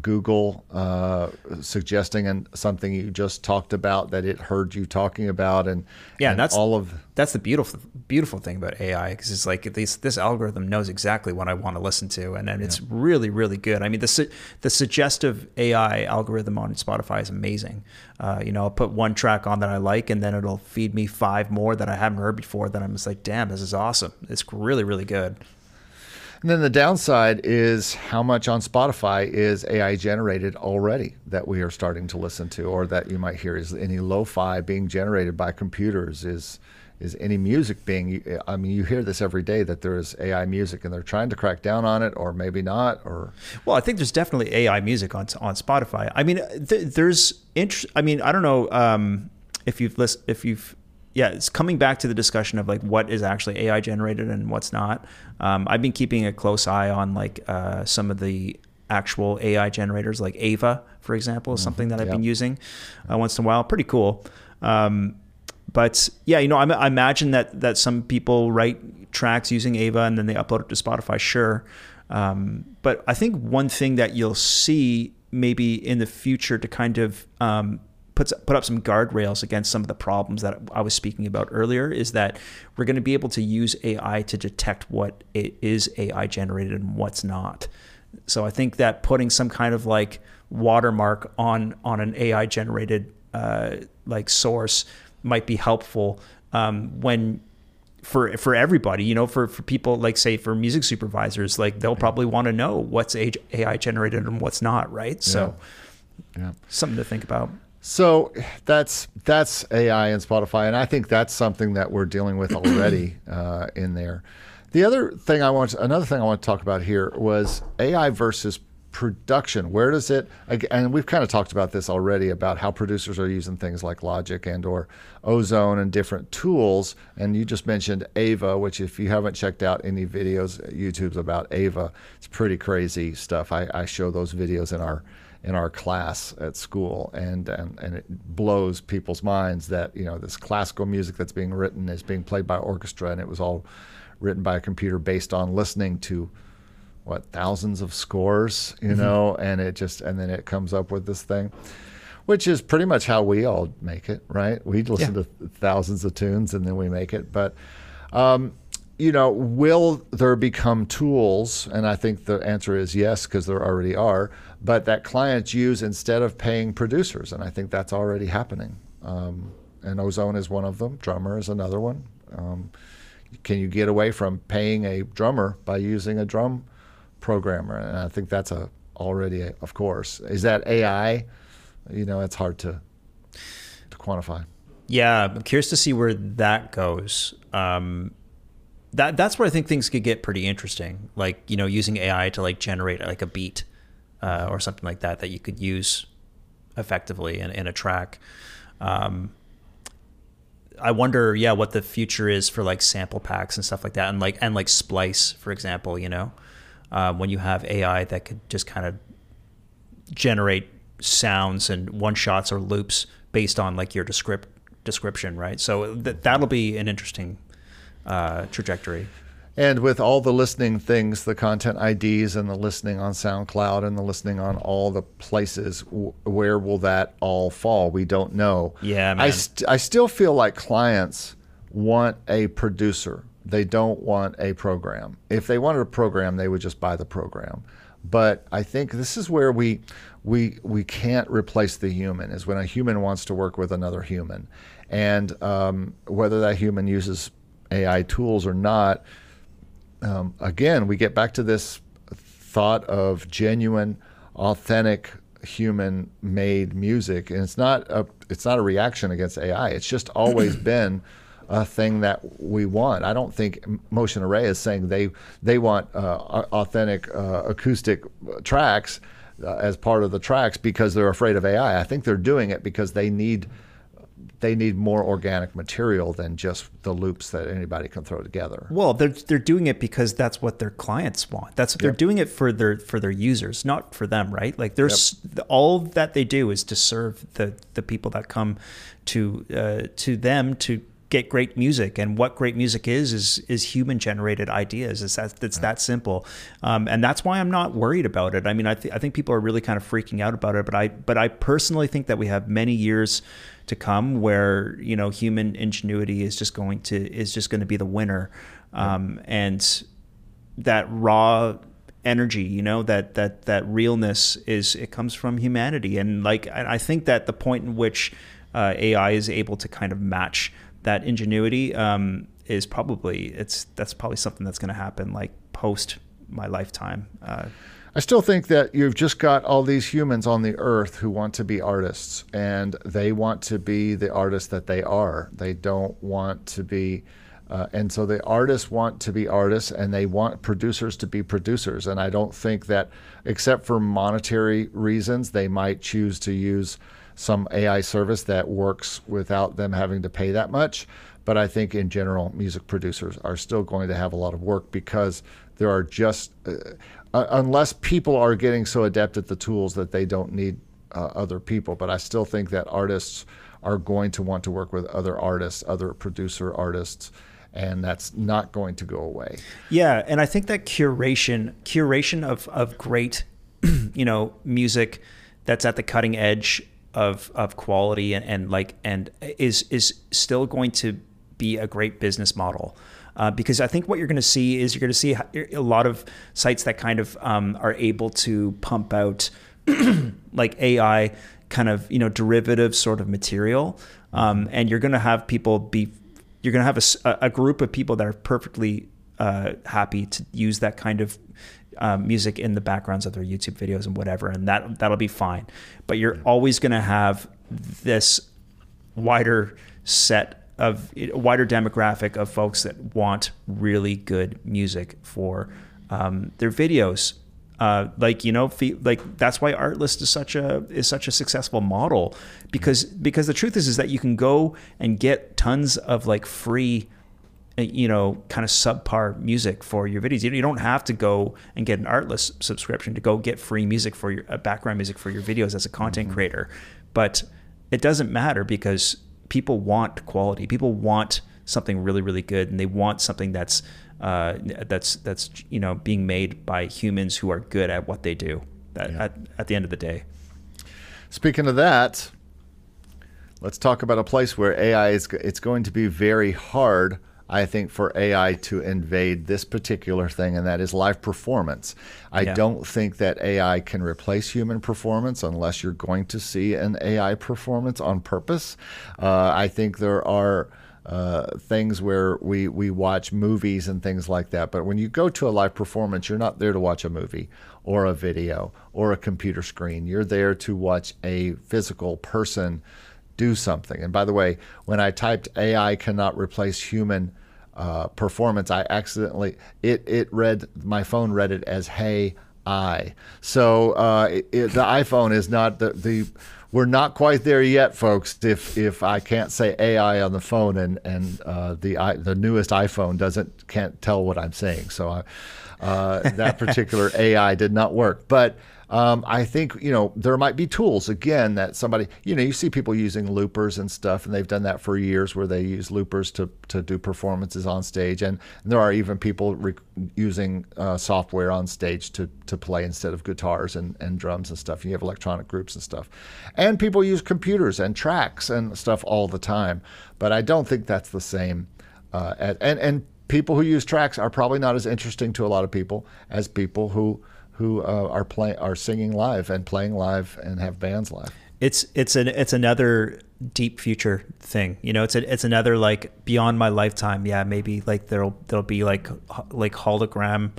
Google uh, suggesting and something you just talked about that it heard you talking about, and yeah, and that's all of that's the beautiful beautiful thing about AI because it's like this this algorithm knows exactly what I want to listen to, and, and yeah. it's really really good. I mean, the su- the suggestive AI algorithm on Spotify is amazing. Uh, you know, I'll put one track on that I like, and then it'll feed me five more that I haven't heard before. That I'm just like, damn, this is awesome. It's really really good. And then the downside is how much on Spotify is AI generated already that we are starting to listen to, or that you might hear is any lo-fi being generated by computers? Is is any music being? I mean, you hear this every day that there is AI music, and they're trying to crack down on it, or maybe not. Or well, I think there's definitely AI music on on Spotify. I mean, th- there's interest. I mean, I don't know um, if you've listened, if you've yeah, it's coming back to the discussion of like what is actually AI generated and what's not. Um, I've been keeping a close eye on like uh, some of the actual AI generators, like AIVA, for example, is mm-hmm. something that I've yep. been using uh, once in a while. Pretty cool. Um, but yeah, you know, I, I, imagine that that some people write tracks using AIVA and then they upload it to Spotify. Sure, um, but I think one thing that you'll see maybe in the future to kind of um, puts put up some guardrails against some of the problems that I was speaking about earlier is that we're going to be able to use AI to detect what it is AI generated and what's not. So I think that putting some kind of like watermark on on an AI generated uh, like source might be helpful um, when for for everybody you know for for people like say for music supervisors like they'll probably want to know what's AI generated and what's not right so yeah. something to think about so that's that's AI and Spotify, and I think that's something that we're dealing with already uh, in there. The other thing I want, to, another thing I want to talk about here was AI versus production. Where does it? And we've kind of talked about this already about how producers are using things like Logic and or Ozone and different tools. And you just mentioned AIVA, which if you haven't checked out any videos, YouTube's about AIVA. It's pretty crazy stuff. I, I show those videos in our in our class at school, and, and and it blows people's minds that you know this classical music that's being written is being played by orchestra, and it was all written by a computer based on listening to what thousands of scores, you mm-hmm. know, and it just and then it comes up with this thing, which is pretty much how we all make it, right? We listen yeah. to thousands of tunes and then we make it, but. Um, you know, will there become tools? And I think the answer is yes, because there already are, but that clients use instead of paying producers. And I think that's already happening. Um, and Ozone is one of them, Drummer is another one. Um, can you get away from paying a drummer by using a drum programmer? And I think that's a already, a, of course. Is that AI? You know, it's hard to to quantify. Yeah, I'm curious to see where that goes. Um, that that's where I think things could get pretty interesting. Like you know, using AI to like generate like a beat uh, or something like that that you could use effectively in, in a track. Um, I wonder, yeah, what the future is for like sample packs and stuff like that, and like and like Splice, for example. You know, um, when you have AI that could just kind of generate sounds and one shots or loops based on like your descript description, right? So th- that'll be an interesting uh, trajectory. And with all the listening things, the content IDs and the listening on SoundCloud and the listening on all the places, w- where will that all fall? We don't know. Yeah, man. I, st- I still feel like clients want a producer. They don't want a program. If they wanted a program, they would just buy the program. But I think this is where we we we can't replace the human. Is when a human wants to work with another human, and um, whether that human uses AI tools or not. Um, again, we get back to this thought of genuine, authentic human made music and it's not a it's not a reaction against AI it's just always been a thing that we want. I don't think Motion Array is saying they they want uh, authentic uh, acoustic tracks uh, as part of the tracks because they're afraid of AI I think they're doing it because they need they need more organic material than just the loops that anybody can throw together. Well, they're they're doing it because that's what their clients want. That's yep. they're doing it for their for their users, not for them, right? Like there's yep. all that they do is to serve the the people that come to uh, to them to get great music. And what great music is is is human generated ideas. It's that it's that simple. Um, and that's why I'm not worried about it. I mean I, th- I think people are really kind of freaking out about it but I but I personally think that we have many years to come where you know human ingenuity is just going to is just going to be the winner. Um, and that raw energy you know that that that realness is it comes from humanity. And like I think that the point in which uh, AI is able to kind of match that ingenuity um, is probably it's that's probably something that's going to happen like post my lifetime. Uh, I still think that you've just got all these humans on the earth who want to be artists and they want to be the artists that they are. They don't want to be. Uh, and so the artists want to be artists and they want producers to be producers. And I don't think that, except for monetary reasons, they might choose to use some AI service that works without them having to pay that much. But I think in general, music producers are still going to have a lot of work because there are just, uh, uh, unless people are getting so adept at the tools that they don't need uh, other people. But I still think that artists are going to want to work with other artists, other producer artists, and that's not going to go away. Yeah, and I think that curation, curation of of great, you know, music that's at the cutting edge of of quality and, and like and is is still going to be a great business model. Uh, because I think what you're going to see is you're going to see a lot of sites that kind of um, are able to pump out like AI kind of you know derivative sort of material, um, and you're going to have people be you're going to have a, a, group of people that are perfectly uh, happy to use that kind of um, music in the backgrounds of their YouTube videos and whatever, and that that'll be fine. But you're always going to have this wider set of a wider demographic of folks that want really good music for um, their videos. Uh, like you know, like that's why Artlist is such a is such a successful model because because the truth is is that you can go and get tons of like free you know, kind of subpar music for your videos. You don't have to go and get an Artlist subscription to go get free music for your uh, background music for your videos as a content mm-hmm. creator. But it doesn't matter because people want quality. People want something really, really good, and they want something that's uh, that's that's you know being made by humans who are good at what they do. At, yeah. at, at the end of the day. Speaking of that, let's talk about a place where AI is it's going to be very hard. I think for AI to invade this particular thing, and that is live performance. I yeah. don't think that AI can replace human performance unless you're going to see an AI performance on purpose. Uh, I think there are. Uh, things where we, we watch movies and things like that. But when you go to a live performance, you're not there to watch a movie or a video or a computer screen. You're there to watch a physical person do something. And by the way, when I typed AI cannot replace human uh, performance, I accidentally it it read my phone read it as hey I. So uh, it, it, the iPhone is not the the we're not quite there yet, folks. If if I can't say AI on the phone and and uh, the I, the newest iPhone doesn't can't tell what I'm saying, so I, uh, that particular AI did not work. But um, I think you know there might be tools again that somebody you know you see people using loopers and stuff, and they've done that for years where they use loopers to to do performances on stage, and there are even people re- using uh, software on stage to to play instead of guitars and, and drums and stuff. You have electronic groups and stuff, and people use computers and tracks and stuff all the time. But I don't think that's the same. Uh, and and people who use tracks are probably not as interesting to a lot of people as people who who uh, are playing are singing live and playing live and have bands live. It's it's an it's another deep future thing. You know, it's a, it's another like beyond my lifetime. Yeah, maybe like there'll there'll be like like hologram.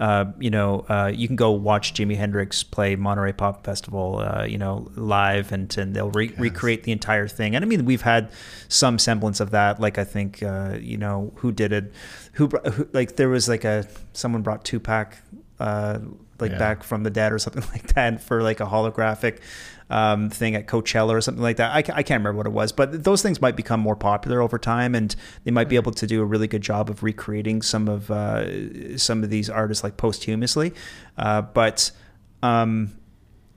Uh, you know, uh, you can go watch Jimi Hendrix play Monterey Pop Festival, uh, you know, live, and, and they'll re- yes. recreate the entire thing. And I mean, we've had some semblance of that. Like I think, uh, you know, who did it? Who, who, like there was like a someone brought Tupac uh, like yeah. back from the dead or something like that for like a holographic um, thing at Coachella or something like that. I, I can't remember what it was, but those things might become more popular over time, and they might be able to do a really good job of recreating some of uh, some of these artists like posthumously. Uh, but um,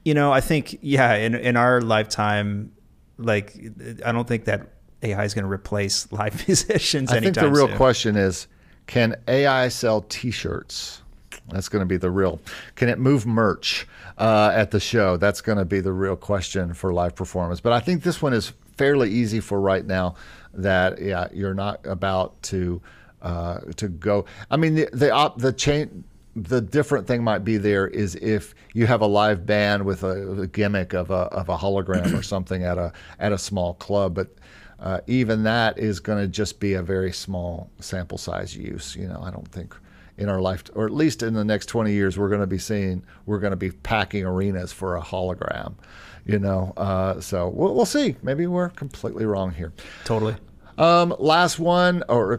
you know, I think yeah, in in our lifetime, like I don't think that AI is going to replace live musicians. I think the real soon. question is, can AI sell T-shirts? That's going to be the real. Can it move merch uh, at the show? That's going to be the real question for live performance. But I think this one is fairly easy for right now. That yeah, you're not about to uh, to go. I mean, the the, op, the chain. The different thing might be there is if you have a live band with a, a gimmick of a of a hologram or something at a at a small club, but uh, even that is going to just be a very small sample size use. You know, I don't think in our life, or at least in the next 20 years, we're going to be seeing, we're going to be packing arenas for a hologram, you know. Uh, so we'll, we'll see. Maybe we're completely wrong here. Totally. Um, last one, or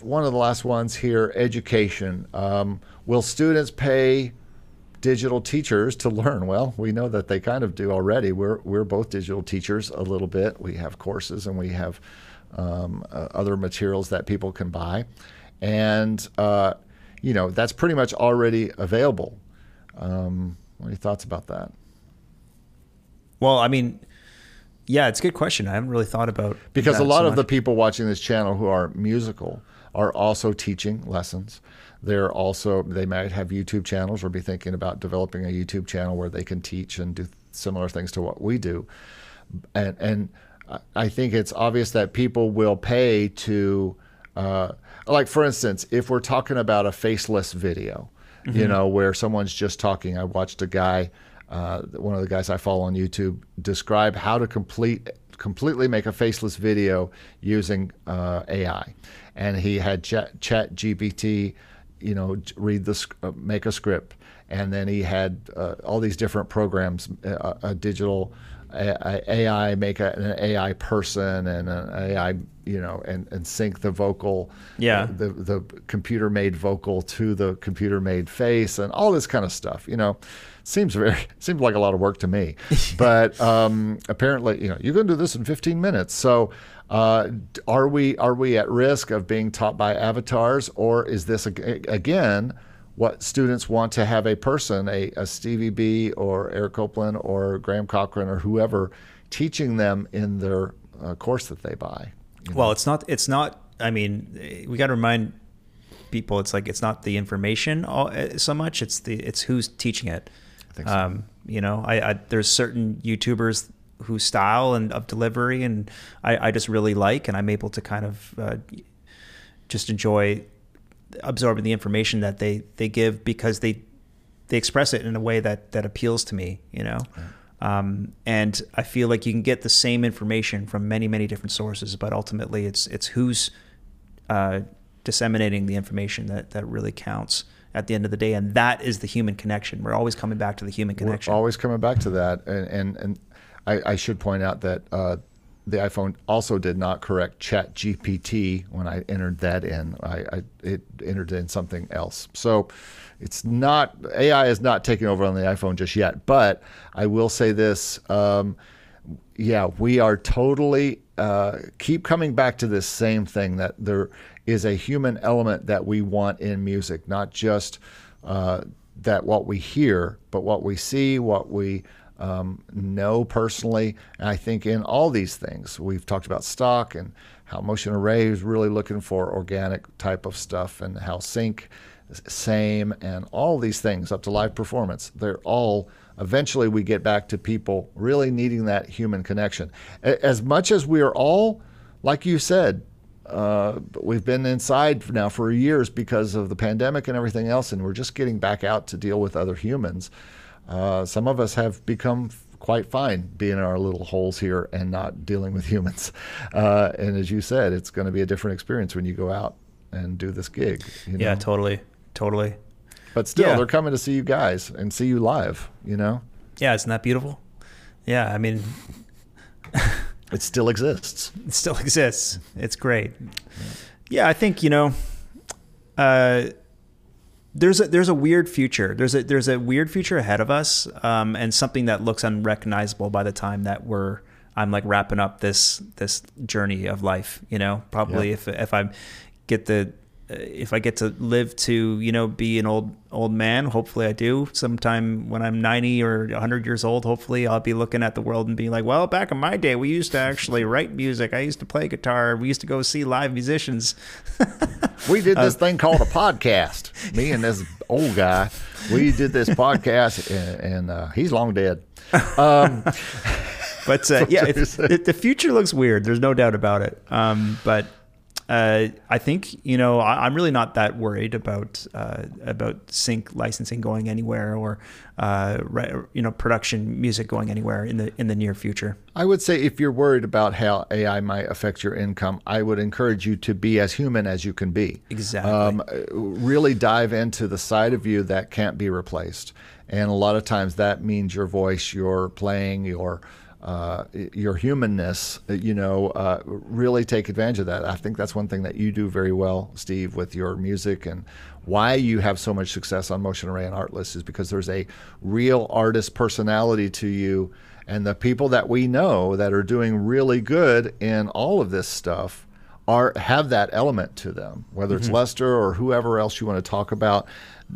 one of the last ones here education. Um, will students pay digital teachers to learn? Well, we know that they kind of do already. We're, we're both digital teachers a little bit. We have courses and we have um, uh, other materials that people can buy. And uh, you know, that's pretty much already available. Um, what are your thoughts about that? Well, I mean, yeah, it's a good question. I haven't really thought about because a lot so of the people watching this channel who are musical are also teaching lessons. They're also they might have YouTube channels or be thinking about developing a YouTube channel where they can teach and do similar things to what we do. And and I think it's obvious that people will pay to uh, like for instance, if we're talking about a faceless video, mm-hmm. you know, where someone's just talking. I watched a guy, uh, one of the guys I follow on YouTube, describe how to complete completely make a faceless video using uh, AI, and he had Chat, chat GPT, you know, read the uh, make a script, and then he had uh, all these different programs, uh, a digital AI make a, an AI person and an AI, you know, and, and sync the vocal, yeah, the, the computer made vocal to the computer made face and all this kind of stuff. You know, seems very seems like a lot of work to me, but um, apparently, you know, you can do this in 15 minutes. So, uh, are we are we at risk of being taught by avatars, or is this again? What students want to have a person, a, a Stevie B or Eric Copeland or Graham Cochrane or whoever, teaching them in their uh, course that they buy. You know? Well, it's not. It's not. I mean, we got to remind people. It's like it's not the information all, uh, so much. It's the it's who's teaching it. I think so. Um, you know, I, I, there's certain YouTubers whose style and of delivery and I, I just really like, and I'm able to kind of uh, just enjoy absorbing the information that they they give because they they express it in a way that that appeals to me you know? Right. um, and I feel like you can get the same information from many many different sources but ultimately it's it's who's uh, disseminating the information that that really counts at the end of the day. And that is the human connection. We're always coming back to the human connection. we're always coming back to that. And and, and I, I should point out that uh, the iPhone also did not correct Chat GPT when I entered that in. I, I it entered in something else. So it's not AI is not taking over on the iPhone just yet. But I will say this. Um, yeah, we are totally uh, keep coming back to this same thing that there is a human element that we want in music, not just uh, that what we hear, but what we see, what we um, know personally. And I think in all these things, we've talked about stock and how Motion Array is really looking for organic type of stuff, and how Sync, same, and all these things up to live performance. They're all eventually we get back to people really needing that human connection. As much as we are all, like you said, uh, we've been inside now for years because of the pandemic and everything else, and we're just getting back out to deal with other humans. Uh, some of us have become quite fine being in our little holes here and not dealing with humans. Uh, and as you said, it's going to be a different experience when you go out and do this gig. You know? Yeah, totally, totally. But still, yeah. they're coming to see you guys and see you live. You know. Yeah, isn't that beautiful? Yeah, I mean. it still exists. It still exists. It's great. Yeah, I think you know. Uh, there's a there's a weird future. There's a there's a weird future ahead of us, um, and something that looks unrecognizable by the time that we're I'm like wrapping up this this journey of life. You know, probably yep. if if I get the if I get to live to you know be an old old man, hopefully I do sometime when I'm 90 or 100 years old. Hopefully I'll be looking at the world and being like, well, back in my day, we used to actually write music. I used to play guitar. We used to go see live musicians. we did this uh, thing called a podcast. Me and this old guy, we did this podcast, and, and uh, he's long dead. Um, but uh, yeah, it, it, the future looks weird. There's no doubt about it. Um, but uh, I think you know I, am really not that worried about uh, about sync licensing going anywhere or uh, you know production music going anywhere in the in the near future. I would say if you're worried about how AI might affect your income, I would encourage you to be as human as you can be. Exactly. Um, really dive into the side of you that can't be replaced, and a lot of times that means your voice, your playing, your uh, your humanness, you know, uh, really take advantage of that. I think that's one thing that you do very well, Steve, with your music and why you have so much success on Motion Array and Artlist is because there's a real artist personality to you. And the people that we know that are doing really good in all of this stuff are have that element to them, whether it's mm-hmm. Lester or whoever else you want to talk about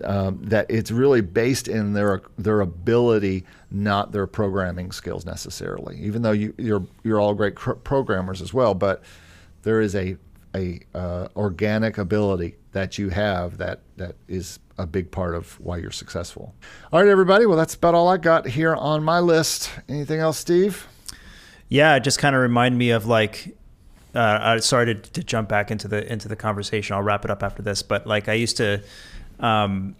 um, that it's really based in their their ability, not their programming skills necessarily. Even though you, you're you're all great cr- programmers as well, but there is a a uh, organic ability that you have that that is a big part of why you're successful. All right, everybody. Well, that's about all I got here on my list. Anything else, Steve? Yeah, it just kind of remind me of like. Uh, sorry to, to jump back into the into the conversation. I'll wrap it up after this, but like I used to um,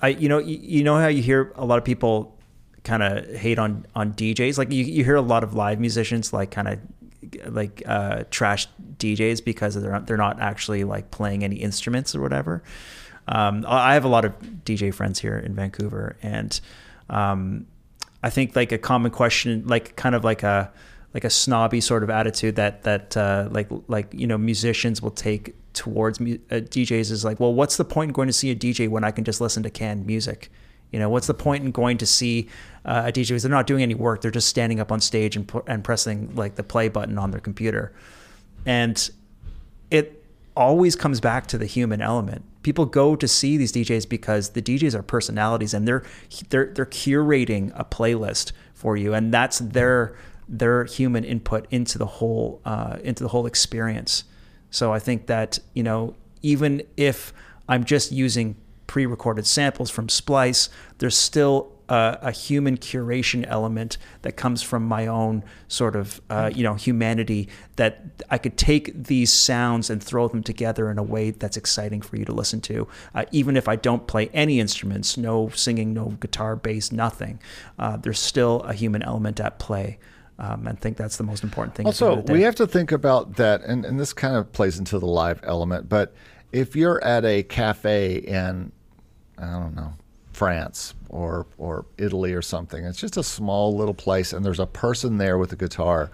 I you know you, you know how you hear a lot of people kind of hate on on DJs. Like you, you hear a lot of live musicians like kind of like uh, trash DJs because they're they're not actually like playing any instruments or whatever. Um, I have a lot of DJ friends here in Vancouver, and um, I think like a common question, like kind of like a like a snobby sort of attitude that that uh, like like you know musicians will take towards mu- uh, DJs is like, well, what's the point in going to see a DJ when I can just listen to canned music? You know, what's the point in going to see uh, a DJ because they're not doing any work; they're just standing up on stage and and pressing like the play button on their computer, and it always comes back to the human element. People go to see these DJs because the DJs are personalities and they're they're they're curating a playlist for you, and that's their their human input into the whole uh, into the whole experience. So I think that, you know, even if I'm just using pre recorded samples from Splice, there's still a, a, human curation element that comes from my own sort of, uh, you know, humanity that I could take these sounds and throw them together in a way that's exciting for you to listen to. Uh, even if I don't play any instruments, no singing, no guitar, bass, nothing, uh, there's still a human element at play. Um, I think that's the most important thing. Also, we have to think about that, and, and this kind of plays into the live element. But if you're at a cafe in, I don't know, France or or Italy or something, it's just a small little place, and there's a person there with a guitar.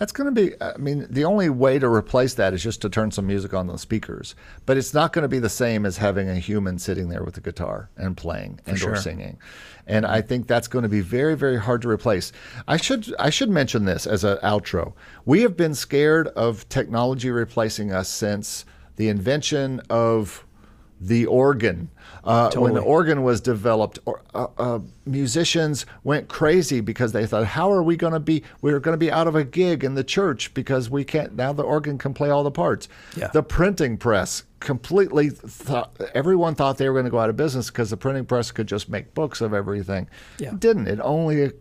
That's going to be, I mean, the only way to replace that is just to turn some music on the speakers. But it's not going to be the same as having a human sitting there with a guitar and playing and sure. or singing. And I think that's going to be very, very hard to replace. I should I should mention this as an outro. We have been scared of technology replacing us since the invention of the organ. Uh, When the organ was developed, or, uh, uh, musicians went crazy because they thought, "How are we going to be? We're going to be out of a gig in the church because we can't now. The organ can play all the parts." Yeah. The printing press completely thought everyone thought they were going to go out of business because the printing press could just make books of everything. Yeah. It didn't. It only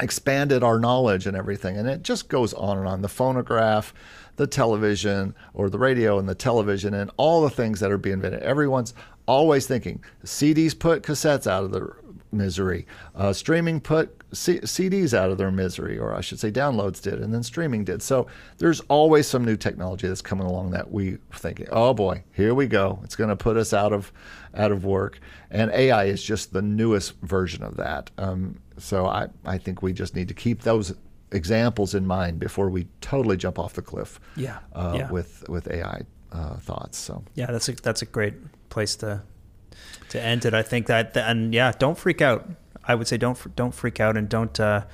expanded our knowledge and everything. And it just goes on and on. The phonograph, the television, or the radio and the television, and all the things that are being invented. Everyone's always thinking CDs put cassettes out of their misery, uh, streaming put C- CDs out of their misery, or I should say downloads did, and then streaming did. So there's always some new technology that's coming along that we think, oh boy, here we go. It's going to put us out of out of work. And AI is just the newest version of that. Um, so I, I think we just need to keep those examples in mind before we totally jump off the cliff Yeah, uh, yeah. with with AI uh, thoughts. So Yeah, that's a that's a great place to to end it. I think that and yeah, don't freak out. I would say don't don't freak out and don't uh,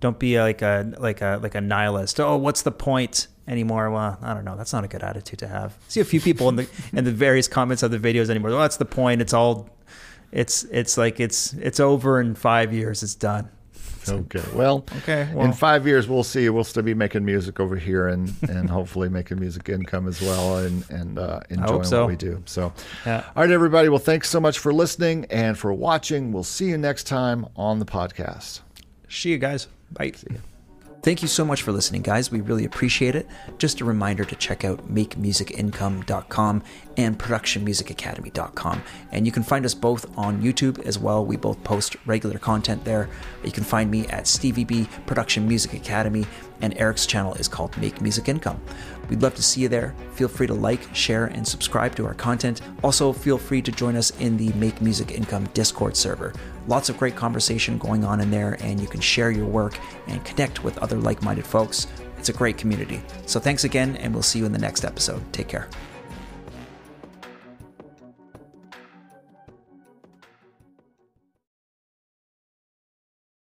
don't be like a like a like a nihilist. Oh, what's the point anymore? Well, I don't know. That's not a good attitude to have. See a few people in the in the various comments of the videos anymore. Well, that's the point. It's all it's it's like it's it's over in five years. It's done. Okay, well, Okay, in five years we'll see. We'll still be making music over here and and hopefully making music income as well and and uh, enjoying so. what we do. So, Yeah. all right, everybody. Well, thanks so much for listening and for watching. We'll see you next time on the podcast. See you guys. Bye. Thank you so much for listening, guys. We really appreciate it. Just a reminder to check out makemusicincome.com and productionmusicacademy.com. And you can find us both on YouTube as well. We both post regular content there. You can find me at Stevie B Production Music Academy, and Eric's channel is called Make Music Income. We'd love to see you there. Feel free to like, share, and subscribe to our content. Also, feel free to join us in the Make Music Income Discord server. Lots of great conversation going on in there, and you can share your work and connect with other like minded folks. It's a great community. So, thanks again, and we'll see you in the next episode. Take care.